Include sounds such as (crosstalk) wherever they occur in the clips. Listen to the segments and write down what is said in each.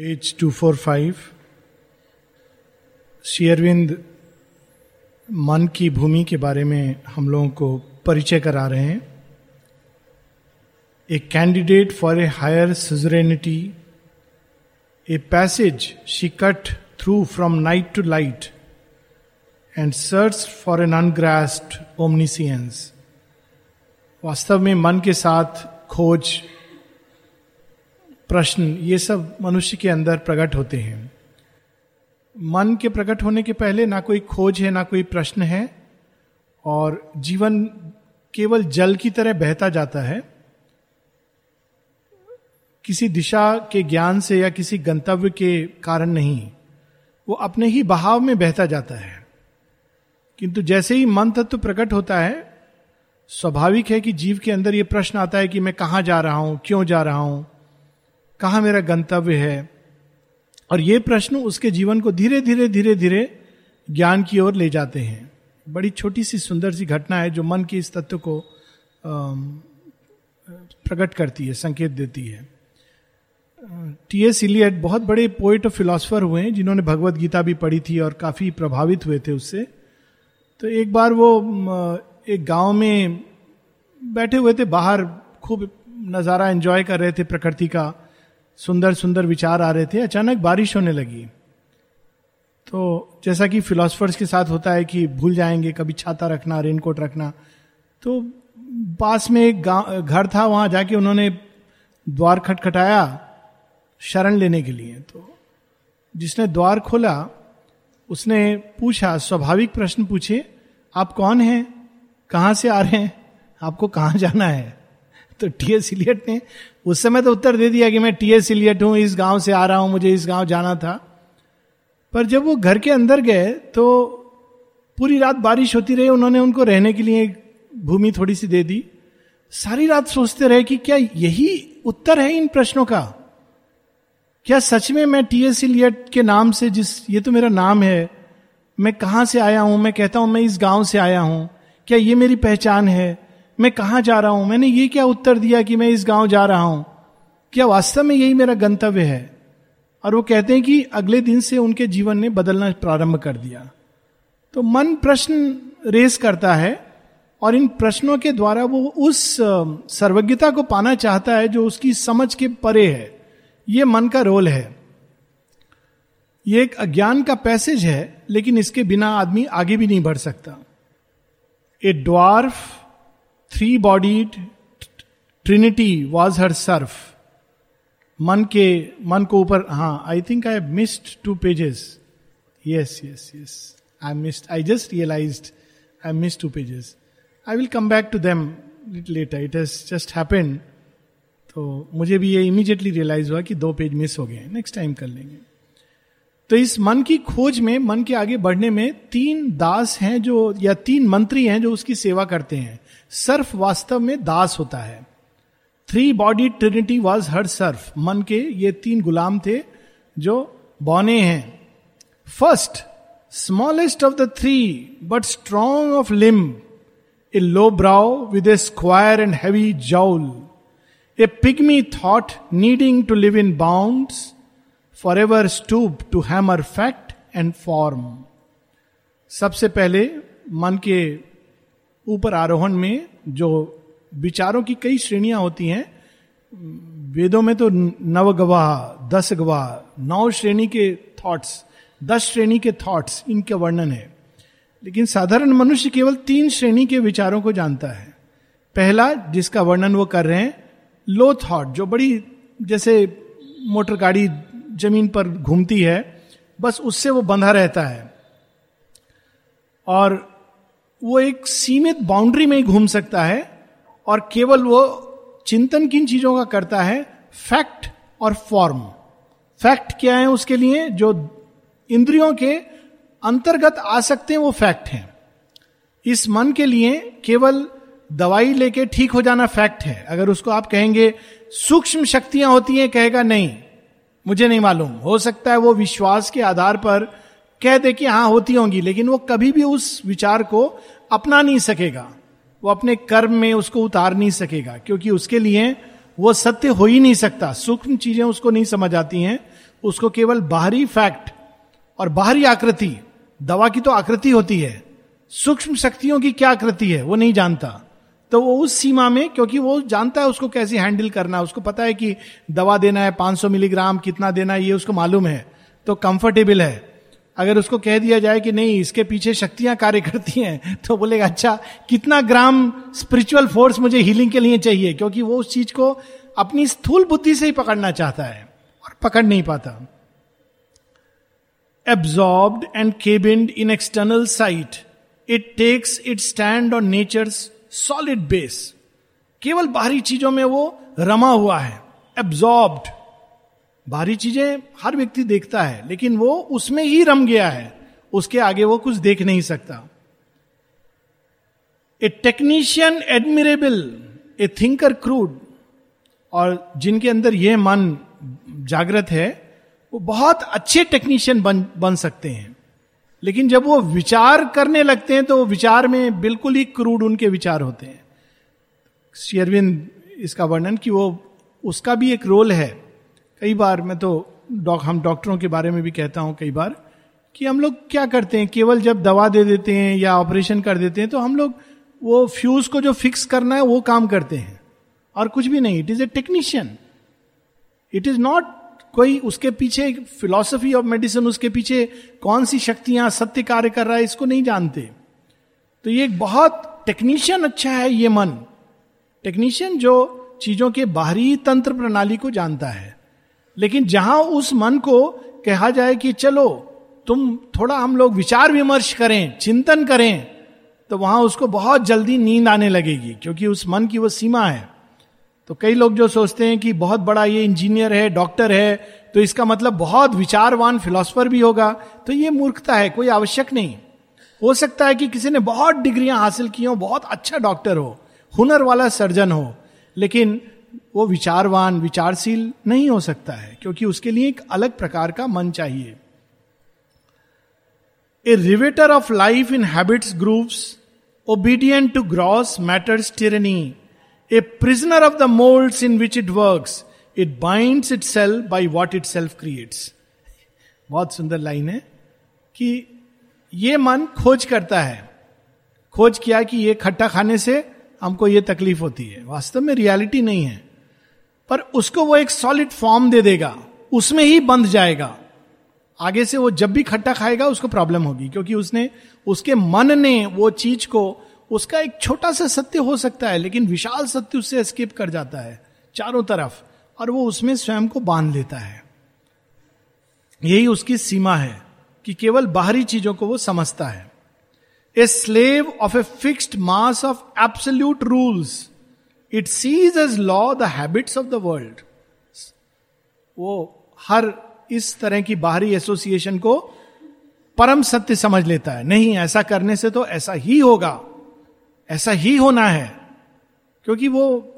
Page to four five शेयरविंद मन की भूमि के बारे में हम लोगों को परिचय करा रहे हैं। A candidate for a higher suzerainty a passage she cut through from night to light and search for an ungrasped omniscience वास्तव में मन के साथ खोज प्रश्न, ये सब मनुष्य के अंदर प्रकट होते हैं। मन के प्रकट होने के पहले ना कोई खोज है, ना कोई प्रश्न है, और जीवन केवल जल की तरह बहता जाता है। किसी दिशा के ज्ञान से या किसी गंतव्य के कारण नहीं, वो अपने ही बहाव में बहता जाता है। किंतु जैसे ही मन तत्व प्रकट होता है, स्वाभाविक है कि जीव के अंदर ये प्रश्न आता है कि मैं कहाँ जा रहा हूँ, क्यों जा रहा हूँ कहा मेरा गंतव्य है? और ये प्रश्न उसके जीवन को धीरे धीरे धीरे धीरे ज्ञान की ओर ले जाते हैं। बड़ी छोटी सी सुंदर सी घटना है जो मन के इस तत्व को प्रकट करती है, संकेत देती है। टी एस इलियट बहुत बड़े पोइट और फिलोसफर हुए हैं, जिन्होंने भगवत गीता भी पढ़ी थी और काफ़ी प्रभावित हुए थे उससे। तो एक बार वो एक गाँव में बैठे हुए थे, बाहर खूब नज़ारा एंजॉय कर रहे थे प्रकृति का। सुंदर सुंदर विचार आ रहे थे, अचानक बारिश होने लगी। तो जैसा कि फिलोसफर्स के साथ होता है कि भूल जाएँगे, कभी छाता रखना रेनकोट रखना तो पास में एक घर था, वहाँ जाके उन्होंने द्वार खटखटाया शरण लेने के लिए। तो जिसने द्वार खोला, उसने पूछा, स्वाभाविक प्रश्न पूछे आप कौन हैं? कहाँ से आ रहे हैं? आपको कहाँ जाना है? तो टी एस इलियट ने, उस समय तो उत्तर दे दिया कि मैं टी एस इलियट हूँ, इस गाँव से आ रहा हूँ, मुझे इस गाँव जाना था। पर जब वो घर के अंदर गए तो पूरी रात बारिश होती रही, उन्होंने उनको रहने के लिए भूमि थोड़ी सी दे दी। सारी रात सोचते रहे कि क्या यही उत्तर है इन प्रश्नों का? क्या सच में मैं टी एस इलियट के नाम से जिस, ये तो मेरा नाम है, मैं कहाँ से आया हूँ, मैं कहता हूँ मैं इस गाँव से आया हूँ, क्या ये मेरी पहचान है? मैं कहा जा रहा हूँ? मैंने ये क्या उत्तर दिया कि मैं इस गाँव जा रहा हूँ? क्या वास्तव में यही मेरा गंतव्य है? और वो कहते हैं कि अगले दिन से उनके जीवन ने बदलना प्रारंभ कर दिया। तो मन प्रश्न रेस करता है और इन प्रश्नों के द्वारा वो उस सर्वज्ञता को पाना चाहता है जो उसकी समझ के परे है। ये मन का रोल है। ये एक अज्ञान का पैसेज है, लेकिन इसके बिना आदमी आगे भी नहीं बढ़ सकता। A dwarf three bodied trinity was her serf मन के मन को ऊपर हाँ I think I missed two pages yes yes yes I missed I just realise I miss two pages I will come back to them later it has just happened तो मुझे भी ये इमीजिएटली रियलाइज़ हुआ कि दो page miss हो गए next time कर लेंगे। तो इस मन की खोज में, मन के आगे बढ़ने में तीन दास हैं जो, या तीन मंत्री हैं जो उसकी सेवा करते हैं। सर्फ वास्तव में दास होता है। Three body trinity was her serf मन के ये तीन गुलाम थे जो बौने हैं। First smallest of the three but strong of limb a low brow with a square and heavy jowl a pygmy thought needing to live in bounds for ever stoop to hammer fact and form सबसे पहले मन के ऊपर आरोहण में जो विचारों की कई श्रेणियाँ होती हैं, वेदों में तो नव गवाह, दस गवाह, नौ श्रेणी के थॉट्स दस श्रेणी के थॉट्स इनके वर्णन है। लेकिन साधारण मनुष्य केवल तीन श्रेणी के विचारों को जानता है। पहला, जिसका वर्णन वो कर रहे हैं लो थॉट जो बड़ी, जैसे मोटर गाड़ी ज़मीन पर घूमती है, बस उससे वो बंधा रहता है। और वो एक सीमित बाउंड्री में ही घूम सकता है और केवल वो चिंतन किन चीज़ों का करता है? फैक्ट और फॉर्म फैक्ट क्या है उसके लिए? जो इंद्रियों के अंतर्गत आ सकते हैं, वो फैक्ट है। इस मन के लिए केवल दवाई लेके ठीक हो जाना फैक्ट है। अगर उसको आप कहेंगे, सूक्ष्म शक्तियाँ होती हैं, कहेगा, नहीं, मुझे नहीं मालूम। हो सकता है वो विश्वास के आधार पर कह दे कि हाँ होती होंगी, लेकिन वो कभी भी उस विचार को अपना नहीं सकेगा। वो अपने कर्म में उसको उतार नहीं सकेगा, क्योंकि उसके लिए वो सत्य हो ही नहीं सकता। सूक्ष्म चीज़ें उसको नहीं समझ आती हैं। उसको केवल बाहरी फैक्ट और बाहरी आकृति, दवा की तो आकृति होती है। सूक्ष्म शक्तियों की क्या आकृति है, वो नहीं जानता। तो वो उस सीमा में, क्योंकि वो जानता है उसको कैसे हैंडल करना है। उसको पता है कि दवा देना है 500 मिलीग्राम कितना देना है, ये उसको मालूम है। तो कंफर्टेबल है। अगर उसको कह दिया जाए कि नहीं, इसके पीछे शक्तियाँ कार्य करती हैं तो बोलेगा अच्छा कितना ग्राम स्पिरिचुअल फोर्स मुझे हीलिंग के लिए चाहिए? क्योंकि वो उस चीज़ को अपनी स्थूल बुद्धि से ही पकड़ना चाहता है और पकड़ नहीं पाता। Absorb and cabined in external sight it takes it stand on nature solid base केवल बाहरी चीज़ों में वो रमा हुआ है। एब्जॉर्ब्ड बाहरी चीज़ें हर व्यक्ति देखता है, लेकिन वो उसमें ही रम गया है। उसके आगे वो कुछ देख नहीं सकता। A technician admirable a thinker crude और जिनके अंदर यह मन जागृत है, वो बहुत अच्छे टेक्नीशियन बन बन सकते हैं। लेकिन जब वो विचार करने लगते हैं तो वो विचार में बिल्कुल ही क्रूड उनके विचार होते हैं। शेरविंद इसका वर्णन कि वो, उसका भी एक रोल है। कई बार मैं तो डॉक, हम डॉक्टरों के बारे में भी कहता हूँ कई बार कि हम लोग क्या करते हैं, केवल जब दवा दे देते हैं या ऑपरेशन कर देते हैं तो हम लोग वो फ्यूज को जो फिक्स करना है, वो काम करते हैं। और कुछ भी नहीं, it is a technician. It is not कोई उसके पीछे, फिलॉसफी ऑफ़ मेडिसिन उसके पीछे कौन सी शक्तियाँ, सत्य कार्य कर रहा है, इसको नहीं जानते। तो ये बहुत टेक्नीशियन अच्छा है ये मन। टेक्नीशियन जो चीज़ों के बाहरी तंत्र प्रणाली को जानता है। लेकिन जहाँ उस मन को कहा जाए कि चलो, तुम थोड़ा हम लोग विचार विमर्श करें, चिंतन करें तो वहाँ उसको बहुत जल्दी नींद आने लगेगी, क्योंकि उस मन की वो सीमा है। तो कई लोग जो सोचते हैं कि बहुत बड़ा ये इंजीनियर है, डॉक्टर है तो इसका मतलब बहुत विचारवान फिलोसफर भी होगा तो ये मूर्खता है, कोई आवश्यक नहीं। हो सकता है कि किसी ने बहुत डिग्रियाँ हासिल की हो, बहुत अच्छा डॉक्टर हो, हुनर वाला सर्जन हो, लेकिन वो विचारवान, विचारशील नहीं हो सकता है, क्योंकि उसके लिए एक अलग प्रकार का मन चाहिए। A riveter of life in habits grooves obedient to gross matters tyranny a prisoner of the mould in which it work it bind itself by what itself creates बहुत सुंदर लाइन है कि ये मन खोज करता है। खोज किया कि ये खट्टा खाने से हमको ये तकलीफ़ होती है। वास्तव में रियलिटी नहीं है। पर उसको वो एक सॉलिड फॉर्म दे देगा, उसमें ही बंध जाएगा। आगे से वो जब भी खट्टा खाएगा, उसको प्रॉब्लम होगी, क्योंकि उसने, उसके मन ने वो चीज़ को, उसका एक छोटा सा सत्य हो सकता है, लेकिन विशाल सत्य उससे स्किप कर जाता है, चारों तरफ़, और वो उसमें स्वयं को बाँध लेता है। यही उसकी सीमा है, कि केवल बाहरी चीज़ों को वो समझता है। A slave of a fixed mass of absolute rules it sees as law the habits of the world वो हर इस तरह की बाहरी एसोसिएशन को परम सत्य समझ लेता है। नहीं, ऐसा करने से तो ऐसा ही होगा। ऐसा ही होना है। क्योंकि वो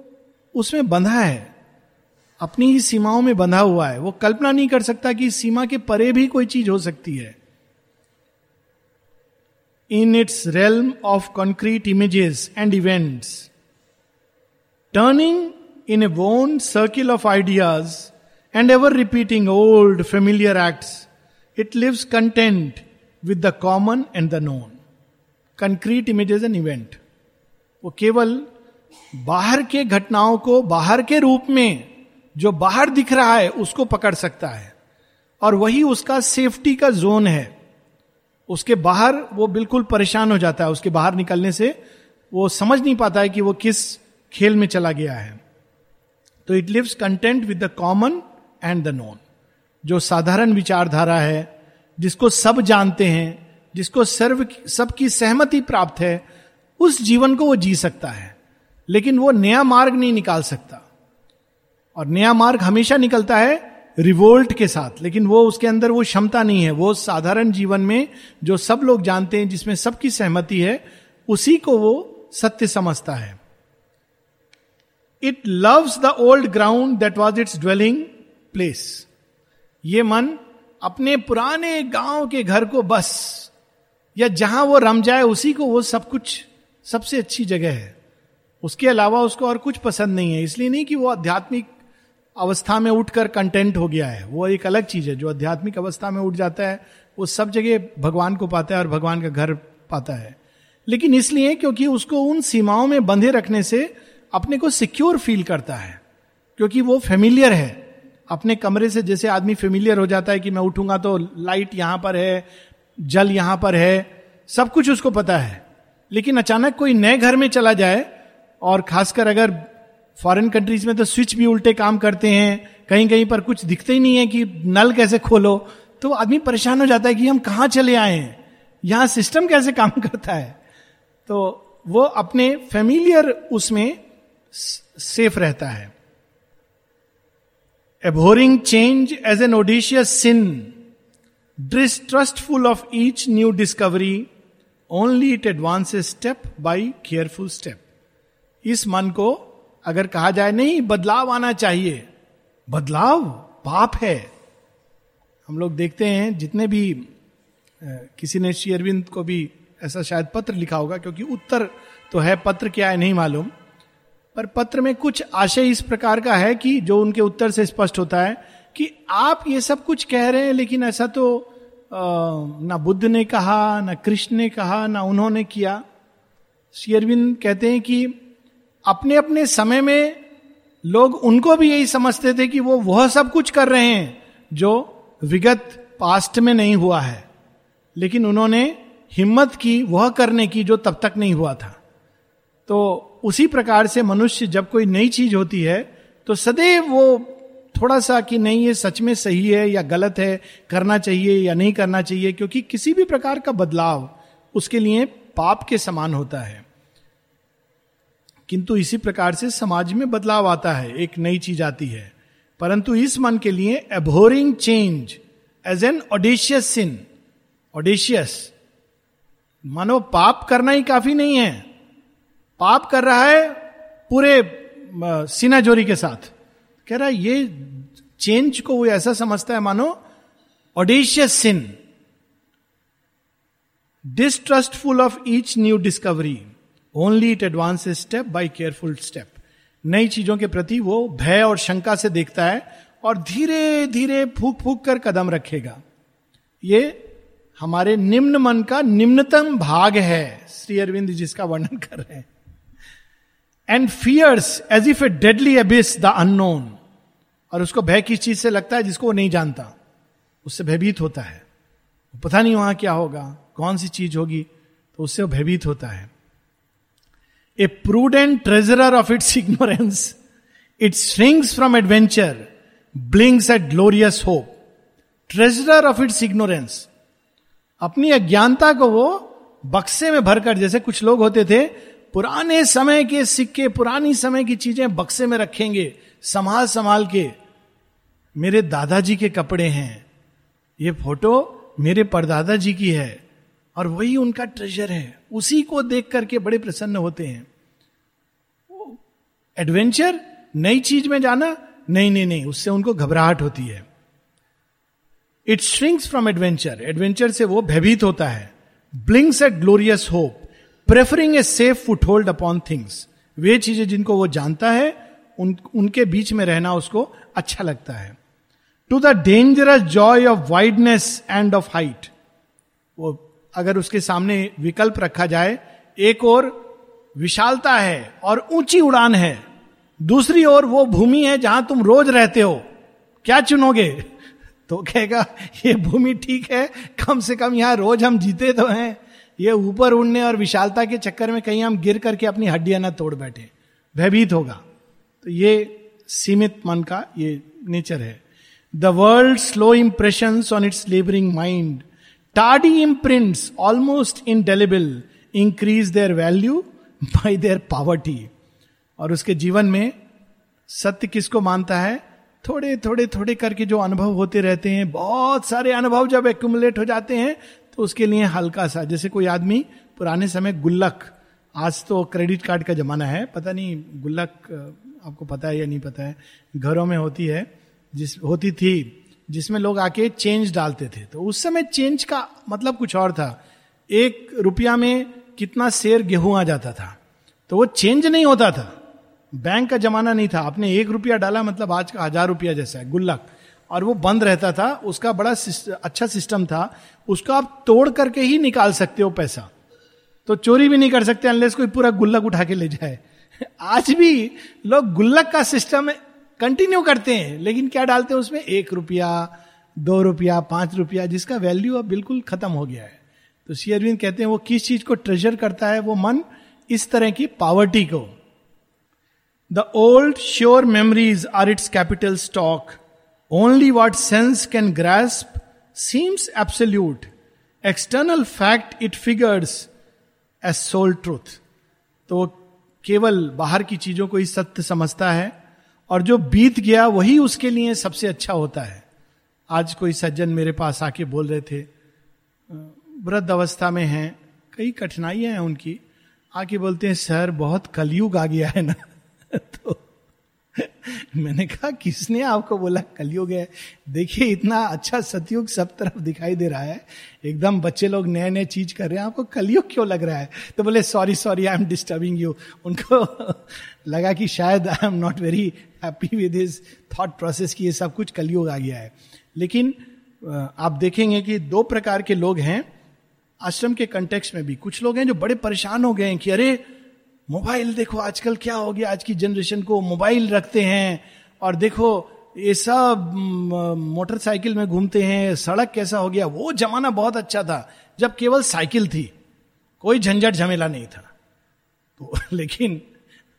उसमें बंधा है। अपनी ही सीमाओं में बंधा हुआ है। वो कल्पना नहीं कर सकता कि सीमा के परे भी कोई चीज़ हो सकती है। In its realm of concrete images and events turning in a worn circle of ideas and ever repeating old familiar acts it lives content with the common and the known concrete images and event वो केवल बाहर के घटनाओं को बाहर के रूप में जो बाहर दिख रहा है, उसको पकड़ सकता है। और वही उसका सेफ्टी का जोन है। उसके बाहर वो बिल्कुल परेशान हो जाता है। उसके बाहर निकलने से वो समझ नहीं पाता है कि वो किस खेल में चला गया है। तो it lives content with the common and the known जो साधारण विचारधारा है, जिसको सब जानते हैं, जिसको सर्व सबकी सहमति प्राप्त है, उस जीवन को वो जी सकता है। लेकिन वो नया मार्ग नहीं निकाल सकता। और नया मार्ग हमेशा निकलता है रिवोल्ट के साथ। लेकिन वो उसके अंदर वो क्षमता नहीं है। वो साधारण जीवन में जो सब लोग जानते हैं, जिसमें सबकी सहमति है, उसी को वो सत्य समझता है। It loves the old ground that was its dwelling place ये मन अपने पुराने गाँव के घर को बस, या जहाँ वो रम जाए, उसी को वो सब कुछ सबसे अच्छी जगह है। उसके अलावा उसको और कुछ पसंद नहीं है, इसलिए नहीं कि वो आध्यात्मिक अवस्था में उठकर कंटेंट हो गया है। वो एक अलग चीज़ है, जो आध्यात्मिक अवस्था में उठ जाता है, वो सब जगह भगवान को पाता है और भगवान का घर पाता है। लेकिन इसलिए क्योंकि उसको उन सीमाओं में बंधे रखने से अपने को सिक्योर फील करता है, क्योंकि वो फेमिलियर है। अपने कमरे से जैसे आदमी फेमिलियर हो जाता है कि मैं उठूँगा तो लाइट यहाँ पर है, जल यहाँ पर है, सब कुछ उसको पता है। लेकिन अचानक कोई नए घर में चला जाए, और खासकर अगर फॉरेन कंट्रीज़ में तो स्विच भी उल्टे काम करते हैं कहीं कहीं पर कुछ दिखते ही नहीं है कि नल कैसे खोलो तो आदमी परेशान हो जाता है कि हम कहाँ चले आए हैं? यहाँ सिस्टम कैसे काम (laughs) करता है? तो वो अपने फेमिलियर उसमें सेफ़ रहता है। Abhorring change as an audacious sin distrustful of each new discovery only it advance step by careful step इस मन को अगर कहा जाए, नहीं, बदलाव आना चाहिए। बदलाव पाप है। हम लोग देखते हैं, जितने भी किसी ने शेयरविंद को भी ऐसा शायद पत्र लिखा होगा, क्योंकि उत्तर तो है, पत्र क्या है नहीं मालूम। पर पत्र में कुछ आशय इस प्रकार का है कि जो उनके उत्तर से स्पष्ट होता है कि आप ये सब कुछ कह रहे हैं, लेकिन ऐसा तो ना बुद्ध ने कहा, ना कृष्ण ने कहा, ना उन्होंने किया। शेयरविंद कहते हैं कि अपने अपने समय में लोग उनको भी यही समझते थे कि वो वह सब कुछ कर रहे हैं जो विगत पास्ट में नहीं हुआ है। लेकिन उन्होंने हिम्मत की वह करने की जो तब तक नहीं हुआ था। तो उसी प्रकार से मनुष्य जब कोई नई चीज़ होती है तो सदैव वो थोड़ा सा कि नहीं, ये सच में सही है या गलत है, करना चाहिए या नहीं करना चाहिए, क्योंकि किसी भी प्रकार का बदलाव उसके लिए पाप के समान होता है। किंतु इसी प्रकार से समाज में बदलाव आता है, एक नई चीज़ आती है। परंतु इस मन के लिए abhorring change as an audacious sin audacious मानो पाप करना ही काफ़ी नहीं है। पाप कर रहा है पूरे सिनाजोरी के साथ। कह रहा है, ये चेंज को वो ऐसा समझता है, मानो audacious sin distrustful of each new discovery only it advance step by careful step नई चीज़ों के प्रति वो भय और शंका से देखता है और धीरे धीरे फूक फूक कर कदम रखेगा। ये हमारे निम्न मन का निम्नतम भाग है, श्री अरविंद जिसका वर्णन कर रहे हैं। And fears as if a deadly abyss the unknown और उसको भय किस चीज़ से लगता है जिसको वो नहीं जानता? उससे भयभीत होता है। पता नहीं वहाँ क्या होगा, कौन सी चीज़ होगी तो उससे वो भयभीत होता है। A prudent treasurer of its ignorance it shrinks from adventure blinks at glorious hope treasurer of its ignorance अपनी अज्ञानता को वो बक्से में भरकर, जैसे कुछ लोग होते थे पुराने समय के सिक्के, पुरानी समय की चीज़ें बक्से में रखेंगे, संभाल संभाल के। मेरे दादाजी के कपड़े हैं। ये फ़ोटो मेरे परदादा जी की है और वही उनका ट्रेजर है। उसी को देख करके बड़े प्रसन्न होते हैं। एडवेंचर? नई चीज़ में जाना? नहीं नहीं नहीं, उससे उनको घबराहट होती है। It shrinks from adventure adventure से वो भयभीत होता है। Blinks at glorious hope preferring a safe foothold upon things वे चीज़ें जिनको वो जानता है उन, उनके बीच में रहना उसको अच्छा लगता है। To the dangerous joy of wideness and of height वो अगर उसके सामने विकल्प रखा जाए एक और विशालता है और ऊँची उड़ान है दूसरी ओर वो भूमि है जहाँ तुम रोज रहते हो। क्या चुनोगे? (laughs) तो कहेगा ये भूमि ठीक है कम से कम यहाँ रोज हम जीते तो हैं। ये ऊपर उड़ने और विशालता के चक्कर में कहीं हम गिर करके अपनी हड्डियाँ ना तोड़ बैठे, भयभीत होगा। तो ये सीमित मन का ये नेचर है। The world slow impression on its labouring mind tardy imprints almost indelible increase their value by their poverty और उसके जीवन में सत्य किसको मानता है? थोड़े थोड़े थोड़े करके जो अनुभव होते रहते हैं, बहुत सारे अनुभव जब एक्यूमुलेट हो जाते हैं तो उसके लिए हल्का सा, जैसे कोई आदमी पुराने समय गुल्लक, आज तो क्रेडिट कार्ड का जमाना है, पता नहीं गुल्लक आपको पता है या नहीं पता है, घरों में होती है, जिस, होती थी, जिसमें लोग आके चेंज डालते थे। तो उस समय चेंज का मतलब कुछ और था। एक रुपया में कितना शेर गेहूँ आ जाता था। तो वो चेंज नहीं होता था। बैंक का जमाना नहीं था। आपने एक रुपया डाला मतलब आज का हज़ार रुपया जैसा है, गुल्लक। और वो बंद रहता था उसका बड़ा सिस्ट, अच्छा सिस्टम था उसको आप तोड़ करके ही निकाल सकते हो पैसा। तो चोरी भी नहीं कर सकते अनलेस कोई पूरा गुल्लक उठा के ले जाए। (laughs) आज भी लोग गुल्लक का सिस्टम कंटिन्यू करते हैं लेकिन क्या डालते हैं उसमें? एक रुपया दो रुपया पाँच रुपया जिसका वैल्यू अब बिल्कुल खत्म हो गया है। तो श्री अरविंद कहते हैं वो किस चीज़ को ट्रेजर करता है? वो मन इस तरह की पावर्टी को। The old sure memories are its capital stock only what sense can grasp seems absolute external fact it figures as sole truth तो केवल बाहर की चीज़ों को ही सत्य समझता है और जो बीत गया वही उसके लिए सबसे अच्छा होता है। आज कोई सज्जन मेरे पास आके बोल रहे थे, वृद्ध अवस्था में हैं, कई कठिनाइयाँ हैं उनकी। आके बोलते हैं, सर, बहुत कलयुग आ गया है ना। (laughs) तो (laughs) मैंने कहा, किसने आपको बोला, कलयुग है? देखिए, इतना अच्छा सतयुग सब तरफ़ दिखाई दे रहा है। एकदम बच्चे लोग नए नए चीज़ कर रहे हैं। आपको कलयुग क्यों लग रहा है? तो बोले, sorry sorry I am disturbing you उनको (laughs) लगा कि शायद I am not very happy with his thought process की ये सब कुछ कलयुग आ गया है। लेकिन आप देखेंगे कि दो प्रकार के लोग हैं। आश्रम के कंटेक्स में भी कुछ लोग हैं जो बड़े परेशान हो गए हैं कि, अरे मोबाइल देखो, आजकल क्या हो गया? आज की जनरेशन को मोबाइल रखते हैं और देखो, ये सब मोटरसाइकिल में घूमते हैं, सड़क कैसा हो गया? वो जमाना बहुत अच्छा था, जब केवल साइकिल थी, कोई झंझट झमेला नहीं था। तो (laughs) लेकिन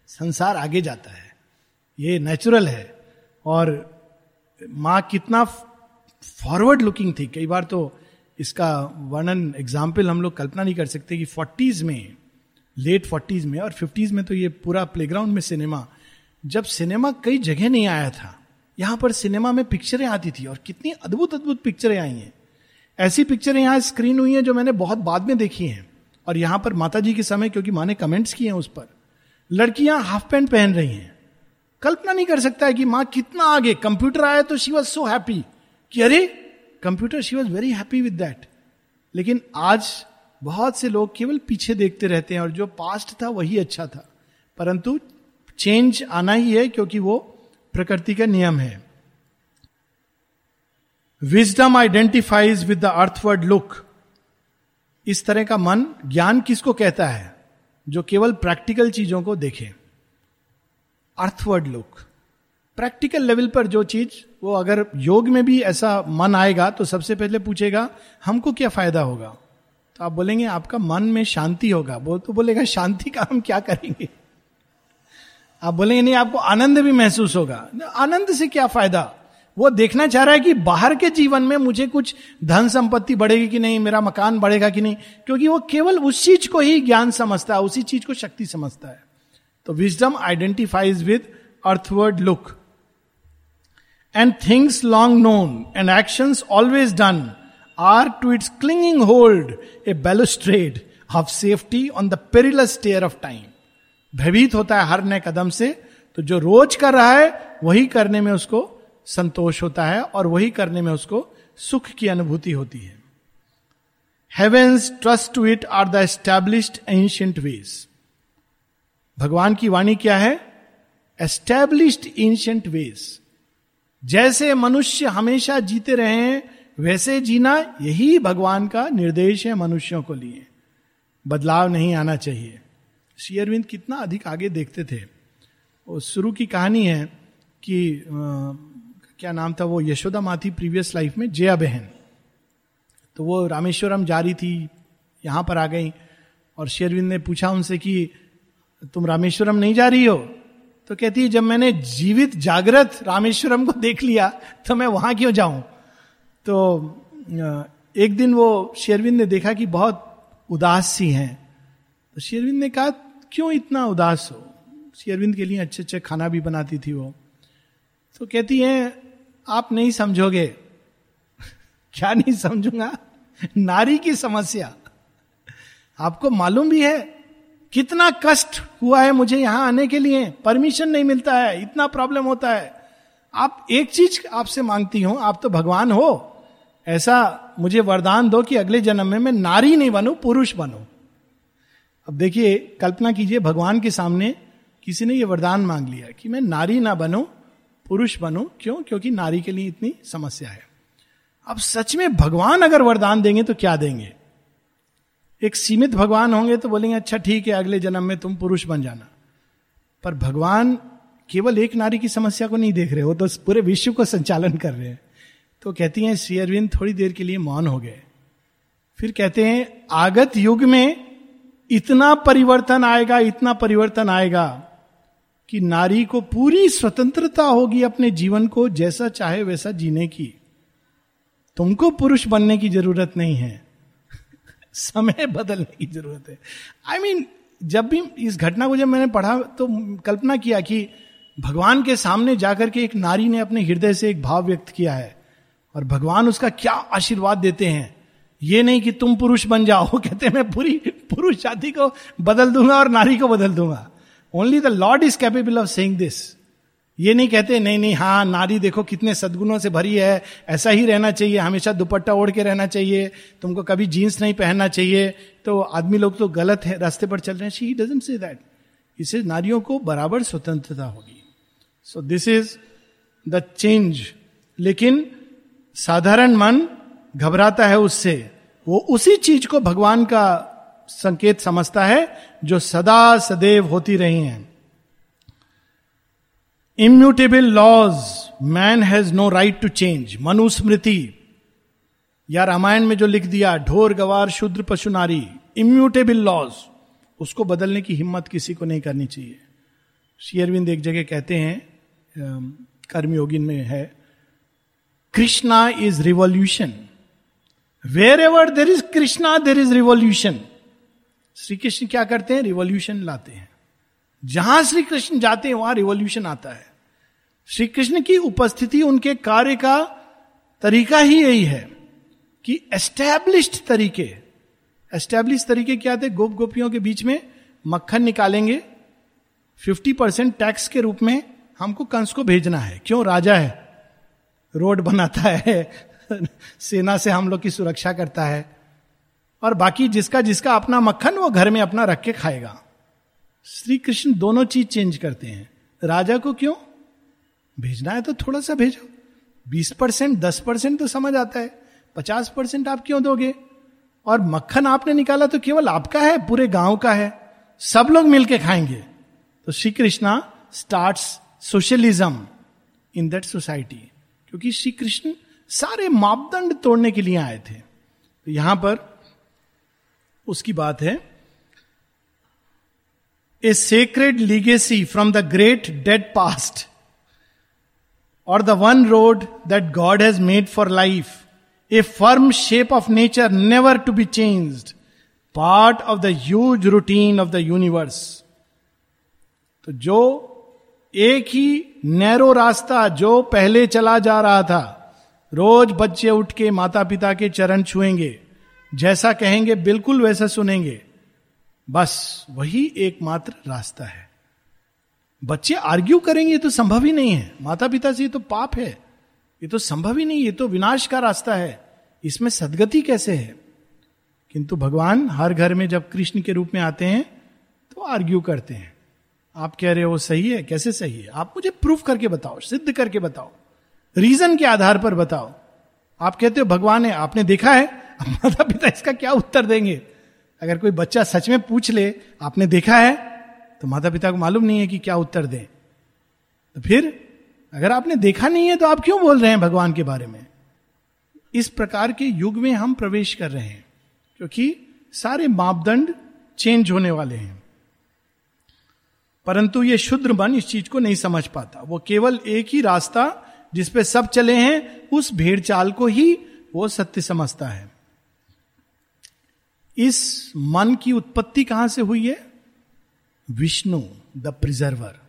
संसार आगे जाता है, ये नेचुरल है। और माँ कितना फॉरवर्ड लुकिंग थी। कई बार तो इसका वर्णन एग्ज़ाम्पल हम लोग कल्पना नहीं कर सकते कि फोर्टीज में लेट फोर्टीज में और फिफ्टीज में तो ये पूरा प्लेग्राउंड में सिनेमा जब सिनेमा कई जगह नहीं आया था, यहाँ पर सिनेमा में पिक्चरें आती थी और कितनी अद्भुत अद्भुत पिक्चरें आई हैं। ऐसी पिक्चरें यहाँ स्क्रीन हुई हैं जो मैंने बहुत बाद में देखी हैं और यहाँ पर माता जी के समय क्योंकि माँ ने कमेंट्स किए हैं उस पर। लड़कियाँ हाफ़ पैंट पहन रही हैं। कल्पना नहीं कर सकता है कि माँ कितना आगे कंप्यूटर आया तो शी वॉज़ सो हैप्पी कि अरे computer she was very happy with that लेकिन आज बहुत से लोग केवल पीछे देखते रहते हैं और जो पास्ट था वही अच्छा था। परंतु चेंज आना ही है क्योंकि वो प्रकृति का नियम है। Wisdom identifies with the earthward look इस तरह का मन ज्ञान किसको कहता है? जो केवल प्रैक्टिकल चीज़ों को देखे। अर्थवर्ड लुक प्रैक्टिकल लेवल पर जो चीज़, वो अगर योग में भी ऐसा मन आएगा तो सबसे पहले पूछेगा, हमको क्या फ़ायदा होगा? आप बोलेंगे, आपका मन में शांति होगा। वो तो बोलेगा, शांति का हम क्या करेंगे? आप बोलेंगे, नहीं, आपको आनंद भी महसूस होगा। आनंद से क्या फ़ायदा? वो देखना चाह रहा है कि बाहर के जीवन में मुझे कुछ धन संपत्ति बढ़ेगी कि नहीं, मेरा मकान बढ़ेगा कि नहीं, क्योंकि वो केवल उस चीज़ को ही ज्ञान समझता है, उसी चीज़ को शक्ति समझता है। तो wisdom identifies with earthward look and things long known and action always done are to its clinging hold a balustrade of safety on the perilous stair of time भयभीत होता है हर नए कदम से तो जो रोज कर रहा है, वही करने में उसको संतोष होता है और वही करने में उसको सुख की अनुभूति होती है। Heaven's trust to it are the established ancient ways भगवान की वाणी क्या है? एस्टैब्लिश्ड एंशियंट वेज जैसे मनुष्य हमेशा जीते रहे हैं वैसे जीना यही भगवान का निर्देश है मनुष्यों को लिए। बदलाव नहीं आना चाहिए। श्री अरविंद कितना अधिक आगे देखते थे। वो शुरू की कहानी है कि आ, क्या नाम था वो यशोदा माथी प्रीवियस लाइफ में जया बहन। तो वो रामेश्वरम जा रही थी यहाँ पर आ गई। और शेरविंद ने पूछा उनसे कि तुम रामेश्वरम नहीं जा रही हो? तो कहती है जब मैंने जीवित जागृत रामेश्वरम को देख लिया तो मैं वहाँ क्यों जाऊँ? तो एक दिन वो शेरविंद ने देखा कि बहुत उदास सी हैं। तो शेरविंद ने कहा, क्यों इतना उदास हो? शेरविंद के लिए अच्छे अच्छे खाना भी बनाती थी वो। तो कहती है, आप नहीं समझोगे। (laughs) क्या नहीं समझूँगा? नारी की समस्या। आपको मालूम भी है, कितना कष्ट हुआ है मुझे यहाँ आने के लिए। परमिशन नहीं मिलता है, इतना प्रॉब्लम होता है। आप एक चीज़ आपसे मांगती हूँ, आप तो भगवान हो। ऐसा मुझे वरदान दो कि अगले जन्म में मैं नारी नहीं बनू, पुरुष बनू। अब देखिए, कल्पना कीजिए, भगवान के सामने किसी ने यह वरदान मांग लिया कि मैं नारी ना बनू, पुरुष बनू। क्यों? क्योंकि नारी के लिए इतनी समस्या है। अब सच में भगवान अगर वरदान देंगे तो क्या देंगे? एक सीमित भगवान होंगे तो बोलेंगे अच्छा ठीक है, अगले जन्म में तुम पुरुष बन जाना। पर भगवान केवल एक नारी की समस्या को नहीं देख रहे हो तो पूरे विश्व को संचालन कर रहे हैं। तो कहती हैं श्री अरविंद थोड़ी देर के लिए मौन हो गए। फिर कहते हैं आगत युग में इतना परिवर्तन आएगा इतना परिवर्तन आएगा कि नारी को पूरी स्वतंत्रता होगी अपने जीवन को जैसा चाहे वैसा जीने की। तुमको पुरुष बनने की ज़रूरत नहीं है। (laughs) समय बदलने की ज़रूरत है। आई I मीन mean, जब भी इस घटना को जब मैंने पढ़ा तो कल्पना किया कि भगवान के सामने जाकर के एक नारी ने अपने हृदय से एक भाव व्यक्त किया है। और भगवान उसका क्या आशीर्वाद देते हैं? ये नहीं कि तुम पुरुष बन जाओ, (laughs) कहते मैं पूरी पुरुष जाति को बदल दूँगा और नारी को बदल दूँगा। Only the lord is capable of saying this ये नहीं कहते, नहीं नहीं हाँ नारी देखो कितने सदगुणों से भरी है, ऐसा ही रहना चाहिए, हमेशा दुपट्टा ओढ़ के रहना चाहिए, तुमको कभी जीन्स नहीं पहनना चाहिए। तो आदमी लोग तो गलत है, रास्ते पर चल रहे हैं। शी डजेंट से दैट इसे नारियों को बराबर स्वतंत्रता होगी। So this is the change लेकिन साधारण मन घबराता है उससे। वो उसी चीज़ को भगवान का संकेत समझता है, जो सदा सदैव होती रही हैं। Immutable laws man has no right to change Manusmriti या रामायण में जो लिख दिया, ढोर, गवार, शुद्र, पशु, नारी इम्यूटेबल लॉज उसको बदलने की हिम्मत किसी को नहीं करनी चाहिए। शेयरविंद एक जगह कहते हैं कर्मयोगी में है Krishna is revolution wherever there is Krishna there is revolution Shri Krishna क्या करते हैं रिवॉल्यूशन लाते हैं जहाँ श्री कृष्ण जाते हैं वहाँ रिवॉल्यूशन आता है श्री कृष्ण की उपस्थिति उनके कार्य का तरीका ही यही है कि एस्टैब्लिश्ड तरीके एस्टैब्लिश तरीके क्या थे गोप गोपियों के बीच में मक्खन निकालेंगे 50 परसेंट टैक्स के रूप में हमको कंस को भेजना है क्यों राजा है रोड बनाता है, सेना से हम लोग की सुरक्षा करता है। और बाकी जिसका जिसका अपना मक्खन, वो घर में अपना रख के खाएगा। श्री कृष्ण दोनों चीज़ चेंज करते हैं। राजा को क्यों? भेजना है तो थोड़ा सा भेजो। बीस परसेंट, दस परसेंट तो समझ आता है। पचास परसेंट आप क्यों दोगे? और मक्खन आपने निकाला तो केवल आपका है, पूरे गाँव का है। सब लोग मिलके खाएँगे। तो Shri Krishna start socialism in that society क्योंकि श्री कृष्ण सारे मापदंड तोड़ने के लिए आए थे। तो यहाँ पर उसकी बात है, a sacred legacy from the great dead past और the one road that God has made for life a firm shape of nature never to be change part of the huge routine of the universe तो जो एक ही narrow रास्ता जो पहले चला जा रहा था। रोज बच्चे उठ के माता पिता के चरण छुएँगे। जैसा कहेंगे, बिल्कुल वैसा सुनेंगे। बस वही एकमात्र रास्ता है। बच्चे आर्ग्यू करेंगे तो संभव ही नहीं है। माता पिता से ये तो पाप है। ये तो संभव ही नहीं, ये तो विनाश का रास्ता है। इसमें सदगति कैसे है? किंतु भगवान हर घर में जब कृष्ण के रूप में आते हैं तो आर्ग्यू करते हैं। आप कह रहे हो सही है? कैसे सही है? आप मुझे प्रूफ करके बताओ, सिद्ध करके बताओ। रीजन के आधार पर बताओ। आप कहते हो, भगवान है, आपने देखा है? माता पिता इसका क्या उत्तर देंगे? अगर कोई बच्चा सच में पूछ ले, आपने देखा है? तो माता पिता को मालूम नहीं है कि क्या उत्तर दें। तो फिर, अगर आपने देखा नहीं है तो आप क्यों बोल रहे हैं भगवान के बारे में? इस प्रकार के युग में हम प्रवेश कर रहे हैं, क्योंकि सारे मापदंड चेंज होने वाले हैं। परंतु ये शुद्र मन इस चीज़ को नहीं समझ पाता। वो केवल एक ही रास्ता जिसपे सब चले हैं, उस भेड़ चाल को ही वो सत्य समझता है। इस मन की उत्पत्ति कहाँ से हुई है? Vishnu, the preserver.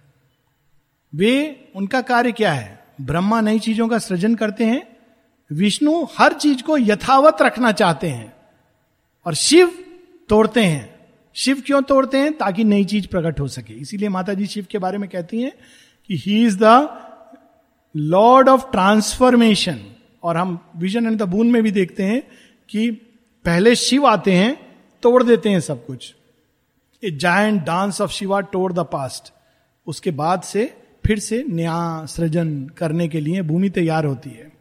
वे, उनका कार्य क्या है? ब्रह्मा नई चीज़ों का सृजन करते हैं। विष्णु हर चीज़ को यथावत रखना चाहते हैं और शिव तोड़ते हैं। शिव क्यों तोड़ते हैं? ताकि नई चीज़ प्रकट हो सके। इसीलिए माता जी शिव के बारे में कहती हैं कि he is the lord of transformation और हम विजन एंड द बून में भी देखते हैं कि पहले शिव आते हैं, तोड़ देते हैं सब कुछ। A giant dance of Shiva tore the past उसके बाद से फिर से नया सृजन करने के लिए भूमि तैयार होती है।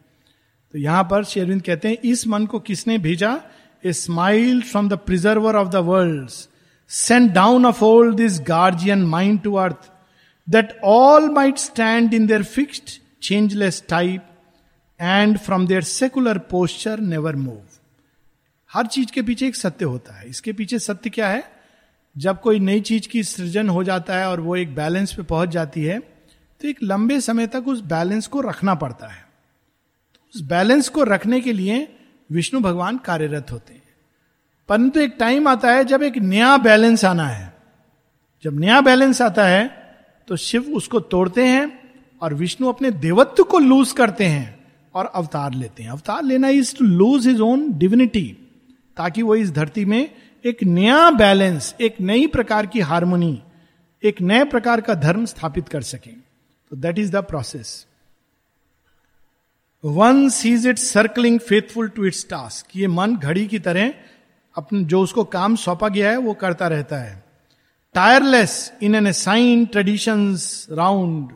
तो यहाँ पर शेरविंद कहते हैं, इस मन को किसने भेजा? A smile from the preserver of the world sent down of old this guardian mind to earth that all might stand in their fixed changeless type and from their secular posture never move हर चीज़ के पीछे एक सत्य होता है। इसके पीछे सत्य क्या है? जब कोई नई चीज़ की सृजन हो जाता है और वो एक बैलेंस पे पहुँच जाती है तो एक लंबे समय तक उस बैलेंस को रखना पड़ता है। उस बैलेंस को रखने के लिए विष्णु भगवान कार्यरत होते हैं। परंतु एक टाइम आता है जब एक नया बैलेंस आना है। जब नया बैलेंस आता है तो शिव उसको तोड़ते हैं और विष्णु अपने देवत्व को लूज करते हैं और अवतार लेते हैं। अवतार लेना is to lose his own divinity ताकि वो इस धरती में एक नया बैलेंस एक नई प्रकार की हारमोनी एक नए प्रकार का धर्म स्थापित कर सके। तो that is the process one sees it circling faithful to its task ये मन घड़ी की तरह अपने, जो उसको काम सौंपा गया है, वो करता रहता है। Tireless in an assigned tradition round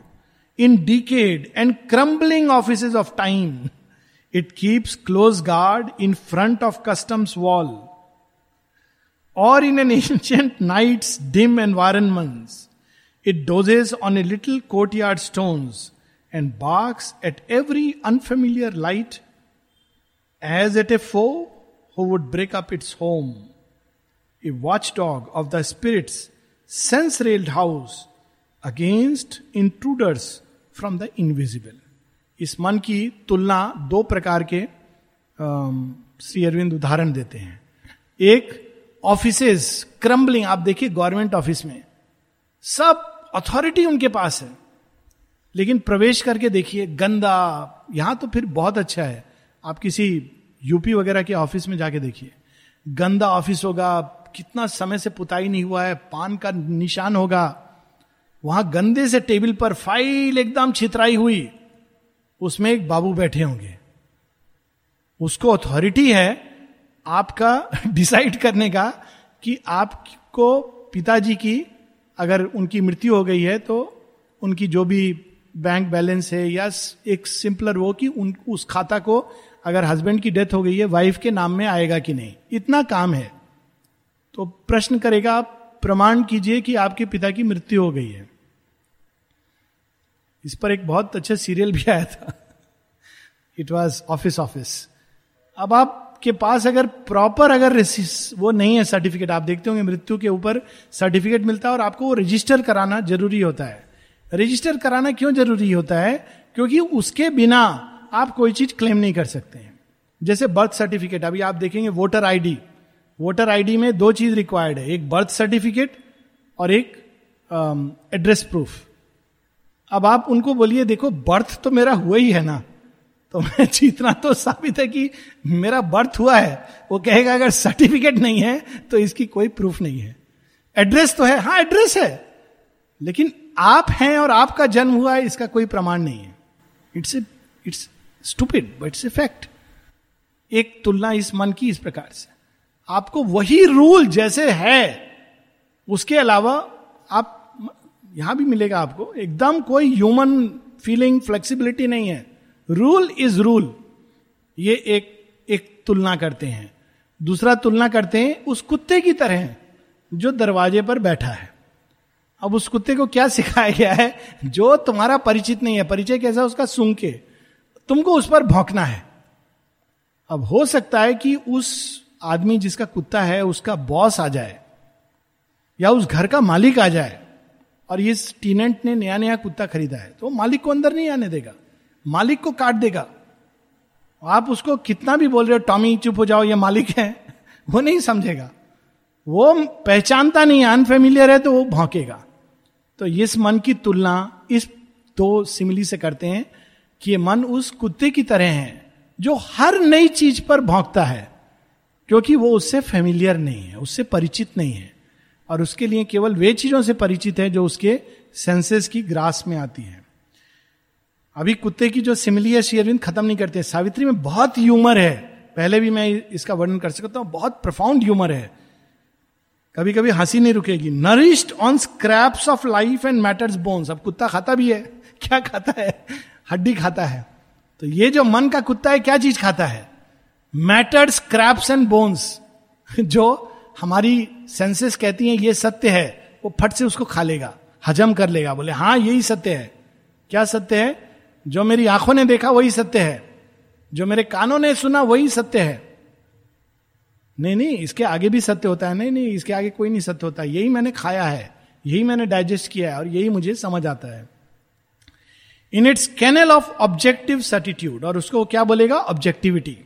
in decade and crumbling office of time it keeps close guard in front of customs wall और in an ancient nights dim environment it dozes on a little courtyard stones and barks at every unfamiliar light as at a foe would break up its home a watch dog of the spirit's sense railed house against intruders from the invisible इस मन की तुलना दो प्रकार के श्री अरविंद उदाहरण देते हैं। एक ऑफिसेस क्रम्बलिंग आप देखिए गवर्नमेंट ऑफ़िस में। सब अथॉरिटी उनके पास है। लेकिन प्रवेश करके देखिए, गंदा। यहाँ तो फिर बहुत अच्छा है। आप किसी यूपी वगैरह के ऑफ़िस में जाके देखिए। गंदा ऑफ़िस होगा, कितना समय से पुताई नहीं हुआ है, पान का निशान होगा। वहाँ गंदे से टेबल पर फ़ाइल एकदम छितराई हुई। उसमें एक बाबू बैठे होंगे। उसको अथॉरिटी है आपका (laughs) डिसाइड करने का कि आपको पिताजी की अगर उनकी मृत्यु हो गई है तो उनकी जो भी बैंक बैलेंस है या एक सिंपलर वो कि उन, उस खाता को अगर हस्बैंड की डेथ हो गई है वाइफ के नाम में आएगा कि नहीं? इतना काम है। तो प्रश्न करेगा, आप प्रमाण कीजिए कि आपके पिता की मृत्यु हो गई है। इस पर एक बहुत अच्छा सीरियल भी आया था। इट वॉज़ ऑफ़िस ऑफ़िस अब आपके पास अगर प्रॉपर अगर वो नहीं है सर्टिफिकेट आप देखते होंगे मृत्यु के ऊपर सर्टिफिकेट मिलता है और आपको वो रजिस्टर कराना ज़रूरी होता है। रजिस्टर कराना क्यों ज़रूरी होता है? क्योंकि उसके बिना आप कोई चीज़ क्लेम नहीं कर सकते हैं। जैसे बर्थ सर्टिफिकेट अभी आप देखेंगे वोटर आईडी वोटर आईडी में दो चीज़ रिक्वायर्ड है एक बर्थ सर्टिफिकेट और एक एड्रेस um, प्रूफ अब आप उनको बोलिए देखो बर्थ तो मेरा हुआ ही है ना। तो मैं (laughs) जितना तो साबित है कि मेरा बर्थ हुआ है। वो कहेगा अगर सर्टिफिकेट नहीं है तो इसकी कोई प्रूफ नहीं है। एड्रेस तो है। हाँ एड्रेस है। लेकिन आप हैं और आपका जन्म हुआ है इसका कोई प्रमाण नहीं है। It's it's stupid but it's fact एक तुलना इस मन की इस प्रकार से। आपको वही रूल जैसे है, उसके अलावा आप यहाँ भी मिलेगा आपको। एकदम कोई ह्यूमन फीलिंग फ्लेक्सिबिलिटी नहीं है। रूल इज़ रूल ये एक एक तुलना करते हैं। दूसरा तुलना करते हैं, उस कुत्ते की तरह जो दरवाजे पर बैठा है। अब उस कुत्ते को क्या (laughs) सिखाया गया है? जो तुम्हारा परिचित नहीं है। परिचय कैसा उसका सुन के तुमको उस पर भौंकना है। अब हो सकता है कि उस आदमी जिसका कुत्ता है, उसका बॉस आ जाए, या उस घर का मालिक आ जाए, और ये टीनेंट ने नया नया कुत्ता खरीदा है तो मालिक को अंदर नहीं आने देगा, मालिक को काट देगा। आप उसको कितना भी बोल रहे हो, टॉमी, चुप हो जाओ, ये मालिक है, (laughs) वो नहीं समझेगा। वो पहचानता नहीं, अनफेमिलियर है तो वो भौंकेगा। तो इस मन की तुलना इस दो सिमिली से करते हैं कि ये मन उस कुत्ते की तरह है, जो हर नई चीज़ पर भौंकता है, क्योंकि वो उससे फेमिलियर नहीं है, उससे परिचित नहीं है, और उसके लिए केवल वे चीज़ों से परिचित है जो उसके सेंसेस की ग्रास में आती है। अभी कुत्ते की जो सिमिली है शेयरविंद खत्म नहीं करते, सावित्री में बहुत ह्यूमर है। पहले भी मैं इसका वर्णन कर सकता हूँ, बहुत प्रफाउंड ह्यूमर है। कभी कभी हँसी नहीं रुकेगी। Nourished on scraps of life and matter's bones अब कुत्ता खाता भी है। (laughs) क्या खाता है? हड्डी खाता है। तो ये जो मन का कुत्ता है, क्या चीज़ खाता है? मैटर्स स्क्रैप्स एंड बोन्स जो हमारी सेंसेस कहती हैं, ये सत्य है, वो फट से उसको खा लेगा, हजम कर लेगा, बोले हाँ यही सत्य है। क्या सत्य है? जो मेरी आँखों ने देखा, वही सत्य है। जो मेरे कानों ने सुना, वही सत्य है। नहीं नहीं, इसके आगे भी सत्य होता है। नहीं नहीं, इसके आगे कोई नहीं सत्य होता। यही मैंने खाया है, यही मैंने डाइजेस्ट किया है और यही मुझे समझ आता है। In its kennel of objective certitude और उसको क्या बोलेगा? ऑब्जेक्टिविटी